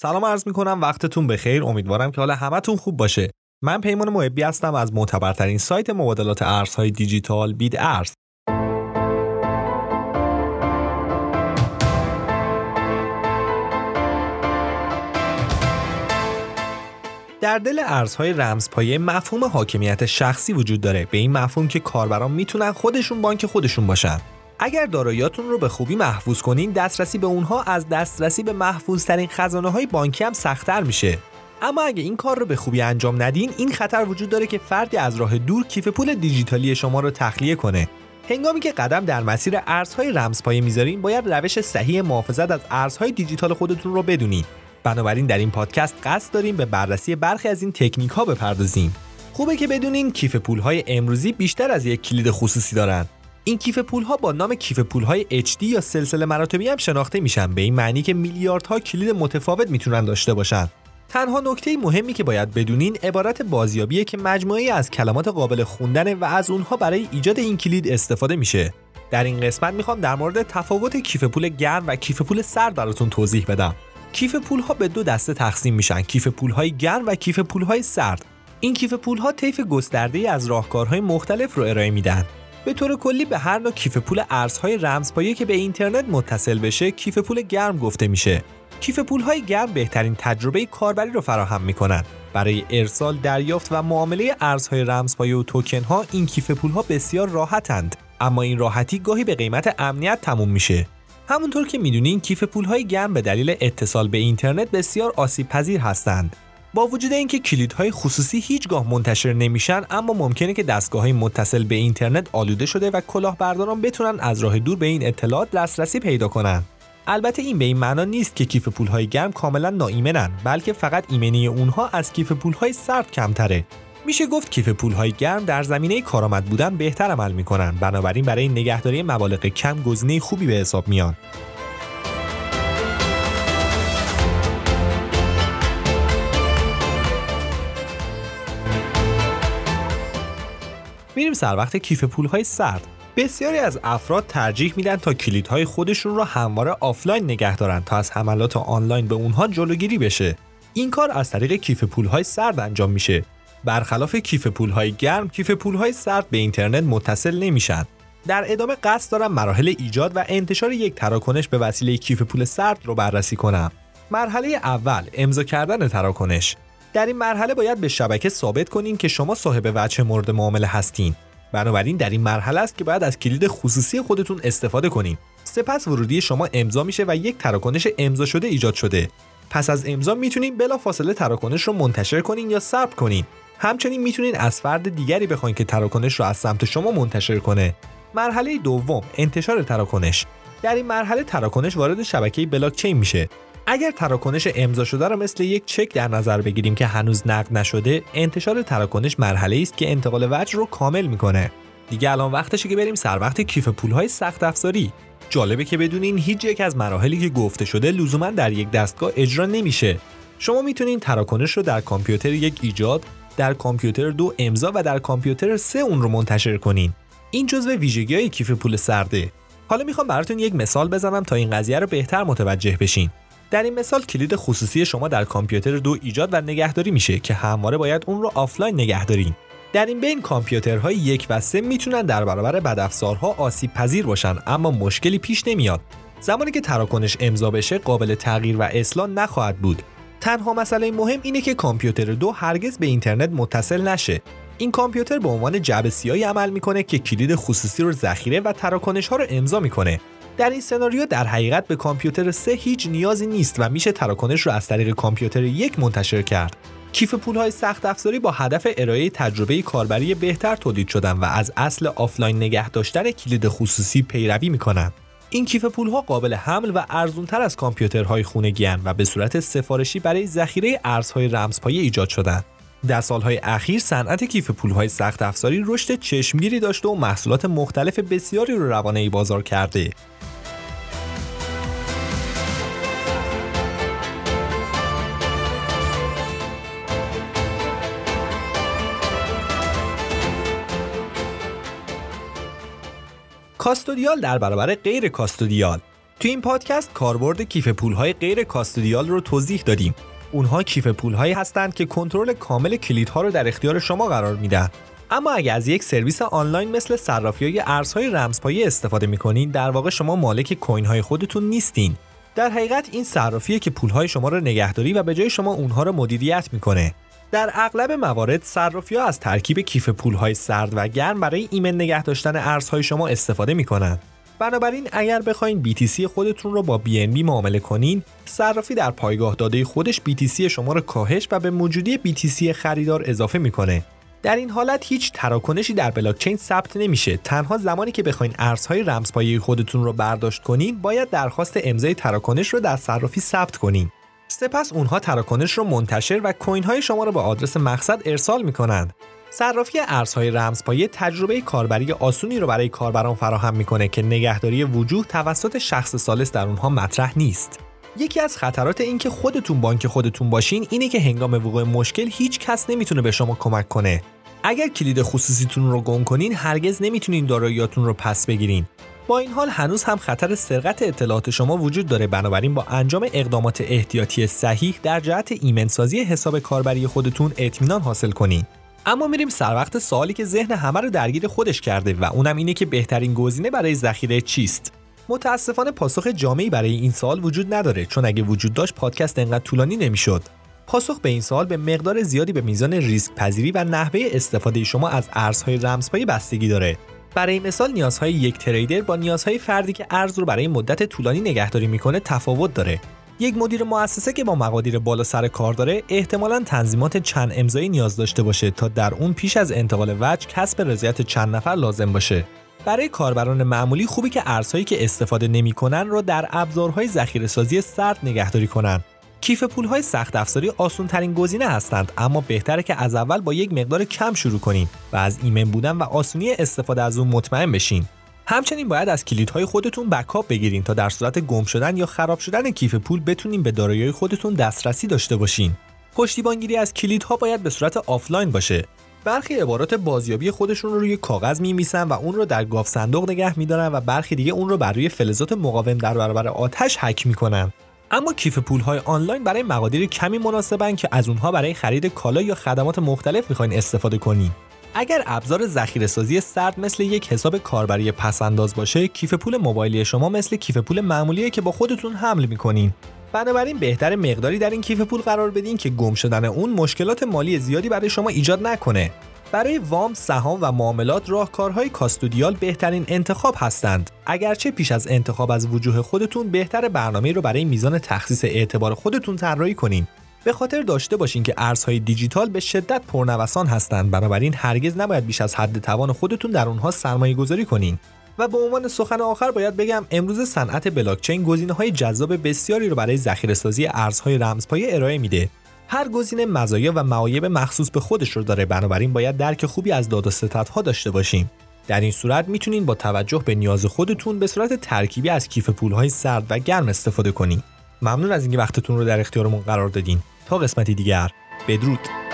سلام عرض می کنم وقتتون بخیر. امیدوارم که حال همتون خوب باشه. من پیمان محبی هستم از معتبرترین سایت مبادلات ارزهای دیجیتال بید ارز. در دل ارزهای رمزپایه مفهوم حاکمیت شخصی وجود داره. به این مفهوم که کاربران می‌تونن خودشون بانک خودشون باشن. اگر داراییاتون رو به خوبی محفوظ کنین دسترسی به اونها از دسترسی به محفوظ ترین خزانه های بانکی هم سختتر میشه. اما اگه این کار رو به خوبی انجام ندین این خطر وجود داره که فردی از راه دور کیف پول دیجیتالی شما رو تخلیه کنه. هنگامی که قدم در مسیر ارزهای رمزپایه می‌ذارین باید روش صحیح محافظت از ارزهای دیجیتال خودتون رو بدونین. بنابراین در این پادکست قصد داریم به بررسی برخی از این تکنیک ها بپردازیم. خوبه که بدونین کیف پول های امروزی بیشتر از یک کلید خصوصی دارن. این کیف پول ها با نام کیف پول های HD یا سلسله مراتبی هم شناخته میشن. به این معنی که میلیاردها کلید متفاوت می‌تونن داشته باشن. تنها نکته مهمی که باید بدونین عبارت بازیابیه که مجموعه از کلمات قابل خوندن و از اونها برای ایجاد این کلید استفاده میشه. در این قسمت می‌خوام در مورد تفاوت کیف پول گرم و کیف پول سرد براتون توضیح بدم. کیف پول ها به دو دسته تقسیم میشن کیف پول های گرم و کیف پول های سرد. این کیف پول ها طیف گسترده از راهکارهای مختلف رو ارائه میدن. به طور کلی به هر نوع کیف پول ارزهای رمزپایه که به اینترنت متصل بشه کیف پول گرم گفته میشه. کیف پول های گرم بهترین تجربه کاربری رو فراهم می‌کنن. برای ارسال دریافت و معامله ارزهای رمزپایه و توکن ها این کیف پول ها بسیار راحتند. اما این راحتی گاهی به قیمت امنیت تموم میشه. همونطور که می‌دونین کیف پول های گرم به دلیل اتصال به اینترنت بسیار آسیب پذیر هستند. با وجود اینکه کلیدهای خصوصی هیچگاه منتشر نمیشن اما ممکنه که دستگاه های متصل به اینترنت آلوده شده و کلاهبرداران بتونن از راه دور به این اطلاعات دسترسی پیدا کنن. البته این به این معنا نیست که کیف پولهای گرم کاملا ناایمنن بلکه فقط ایمنی اونها از کیف پولهای سرد کمتره. میشه گفت کیف پولهای گرم در زمینه کارآمد بودن بهتر عمل می‌کنن بنابراین برای نگهداری مبالغ کم گزینه خوبی به حساب میان. میریم سر وقت کیف پولهای سرد. بسیاری از افراد ترجیح میدن تا کلیدهای خودشون رو همواره آفلاین نگه دارن تا از حملات آنلاین به اونها جلوگیری بشه. این کار از طریق کیف پولهای سرد انجام میشه. برخلاف کیف پولهای گرم کیف پولهای سرد به اینترنت متصل نمیشن. در ادامه قصد دارم مراحل ایجاد و انتشار یک تراکنش به وسیله کیف پول سرد رو بررسی کنم. مرحله اول امضا کردن تراکنش. در این مرحله باید به شبکه ثابت کنین که شما صاحب وجه مورد معامله هستین. بنابراین در این مرحله است که باید از کلید خصوصی خودتون استفاده کنین سپس ورودی شما امضا میشه و یک تراکنش امضا شده ایجاد شده. پس از امضا می‌تونین بلا فاصله تراکنش رو منتشر کنین یا ثبت کنین. همچنین می‌تونین از فرد دیگری بخواین که تراکنش رو از سمت شما منتشر کنه. مرحله دوم انتشار تراکنش. در این مرحله تراکنش وارد شبکه بلاکچین میشه. اگر تراکنش امضا شده را مثل یک چک در نظر بگیریم که هنوز نقد نشده انتشار تراکنش مرحله است که انتقال وجه رو کامل می‌کنه. دیگه الان وقتشه که بریم سر وقت کیف پولهای سخت افزاری. جالبه که بدونین هیچ یک از مراحلی که گفته شده لزوما در یک دستگاه اجرا نمیشه. شما می‌تونین تراکنش رو در کامپیوتر یک ایجاد در کامپیوتر دو امضا و در کامپیوتر سه اون رو منتشر کنین. این جزو ویژگی های کیف پول سرده. حالا می‌خوام براتون یک مثال بزنم تا این قضیه رو بهتر متوجه بشین. در این مثال کلید خصوصی شما در کامپیوتر دو ایجاد و نگهداری میشه که همواره باید اون رو آفلاین نگه دارین. در این بین کامپیوترهای یک و سه می‌تونن در برابر بدافزارها آسیب پذیر باشن اما مشکلی پیش نمیاد. زمانی که تراکنش امضا بشه قابل تغییر و اصلاح نخواهد بود. تنها مسئله مهم اینه که کامپیوتر دو هرگز به اینترنت متصل نشه. این کامپیوتر به عنوان جعبه سیاهی عمل می‌کنه که کلید خصوصی رو ذخیره و تراکنش ها رو امضا می‌کنه. در این سناریو در حقیقت به کامپیوتر سه هیچ نیازی نیست و میشه تراکنش رو از طریق کامپیوتر یک منتشر کرد. کیف های سخت افزاری با هدف ارائه تجربه کاربری بهتر تولید شدن و از اصل آفلاین نگه داشتن کلید خصوصی پیروی می‌کنند. این کیف پول ها قابل حمل و ارزونتر از کامپیوترهای خونگی و به صورت سفارشی برای ذخیره ارزهای رمزپایه ایجاد شدند. در سالهای اخیر صنعت کیف پولهای سخت افزاری رشد چشمگیری داشته و محصولات مختلف بسیاری رو روانه بازار کرده. Custodial در برابر غیر custodial تو این پادکست کاربرد کیف پولهای غیر custodial رو توضیح دادیم. اونها کیف پولهایی هستند که کنترل کامل کلیدها رو در اختیار شما قرار میدن. اما اگر از یک سرویس آنلاین مثل صرافی های ارزهای رمزپایه استفاده می‌کنین در واقع شما مالک coin های خودتون نیستین در حقیقت این صرافیه که پولهای شما رو نگهداری و به جای شما اونها رو مدیریت می‌کنه در اغلب موارد صرافی ها از ترکیب کیف پولهای سرد و گرم برای ایمن نگه داشتن ارزهای شما استفاده می‌کنن بنابراین اگر بخواین BTC خودتون رو با BNB معامله کنین صرافی در پایگاه داده خودش BTC شما رو کاهش و به موجودی BTC خریدار اضافه می‌کنه. در این حالت هیچ تراکنشی در بلاکچین ثبت نمیشه. تنها زمانی که بخواین ارزهای رمزپایه خودتون رو برداشت کنین باید درخواست امضای تراکنش رو در صرافی ثبت کنین. سپس اونها تراکنش رو منتشر و کوین های شما رو به آدرس مقصد ارسال می‌کنند. صرافی ارزهای رمزپایه تجربه کاربری آسونی رو برای کاربران فراهم می‌کنه که نگهداری وجوه توسط شخص سالس در اونها مطرح نیست. یکی از خطرات اینکه خودتون بانک خودتون باشین اینه که هنگام وقوع مشکل هیچ کس نمی‌تونه به شما کمک کنه. اگر کلید خصوصیتون رو گم کنین هرگز نمی‌تونین داراییاتون رو پس بگیرین. با این حال هنوز هم خطر سرقت اطلاعات شما وجود داره. بنابراین با انجام اقدامات احتیاطی صحیح در جهت ایمنسازی حساب کاربری خودتون اطمینان حاصل کنین. اما میریم سر وقت سوالی که ذهن همه رو درگیر خودش کرده و اونم اینه که بهترین گزینه برای ذخیره چیست. متاسفانه پاسخ جامعی برای این سوال وجود نداره چون اگه وجود داشت پادکست انقدر طولانی نمی‌شد. پاسخ به این سوال به مقدار زیادی به میزان ریسک پذیری و نحوه استفاده شما از ارزهای رمزپایی بستگی داره. برای مثال نیازهای یک تریدر با نیازهای فردی که ارز رو برای مدت طولانی نگهداری می‌کنه تفاوت داره. یک مدیر مؤسسه که با مقادیر بالا سر کار داره احتمالا تنظیمات چند امضایی نیاز داشته باشه تا در اون پیش از انتقال وجه کسب رضایت چند نفر لازم باشه. برای کاربران معمولی خوبه که ارزهایی که استفاده نمی‌کنن را در ابزارهای ذخیره سازی سرد نگهداری کنند کیف پولهای سخت افزاری آسون ترین گزینه هستند اما بهتره که از اول با یک مقدار کم شروع کنین و از ایمن بودن و آسونی استفاده از اون مطمئن بشین. همچنین باید از کلیدهای خودتون backup بگیرین تا در صورت گم شدن یا خراب شدن کیف پول بتونین به دارایی خودتون دسترسی داشته باشین. پشتیبانگیری از کلیدها باید به صورت آفلاین باشه. برخی عبارات بازیابی خودشون رو روی کاغذ میمیسن و اون رو در گاف صندوق نگه میدارن و برخی دیگه اون رو بر روی فلزات مقاوم در برابر آتش حک می‌کنن. اما کیف پول های آنلاین برای مقادیر کمی مناسبن که از اونها برای خرید کالا یا خدمات مختلف می‌خواین استفاده کنین. اگر ابزار ذخیره سازی سرد مثل یک حساب کاربری پسنداز باشه کیف پول موبایلی شما مثل کیف پول معمولیه که با خودتون حمل می‌کنین. بنابراین بهتر مقداری در این کیف پول قرار بدین که گم شدن اون مشکلات مالی زیادی برای شما ایجاد نکنه. برای وام، سهام و معاملات راهکارهای کاستودیال بهترین انتخاب هستند. اگرچه پیش از انتخاب از وجوه خودتون بهتر برنامه رو برای میزان تخصیص اعتبار خودتون طراحی کنین. به خاطر داشته باشین که ارزهای دیجیتال به شدت پرنوسان هستند بنابراین هرگز نباید بیش از حد توان خودتون در اونها سرمایه گذاری کنین و به عنوان سخن آخر باید بگم امروز صنعت بلاکچین گزینه های جذاب بسیاری رو برای ذخیره سازی ارزهای رمزپایه ارائه میده هر گزینه مزایا و معایب مخصوص به خودش رو داره بنابراین باید درک خوبی از داد و ستدها داشته باشیم. در این صورت می‌تونین با توجه به نیاز خودتون به صورت ترکیبی از کیف پولهای سرد و گرم استفاده کنید ممنون از اینکه وقتتون رو در اختیارمون قرار دادین. تا قسمتی دیگر بدرود.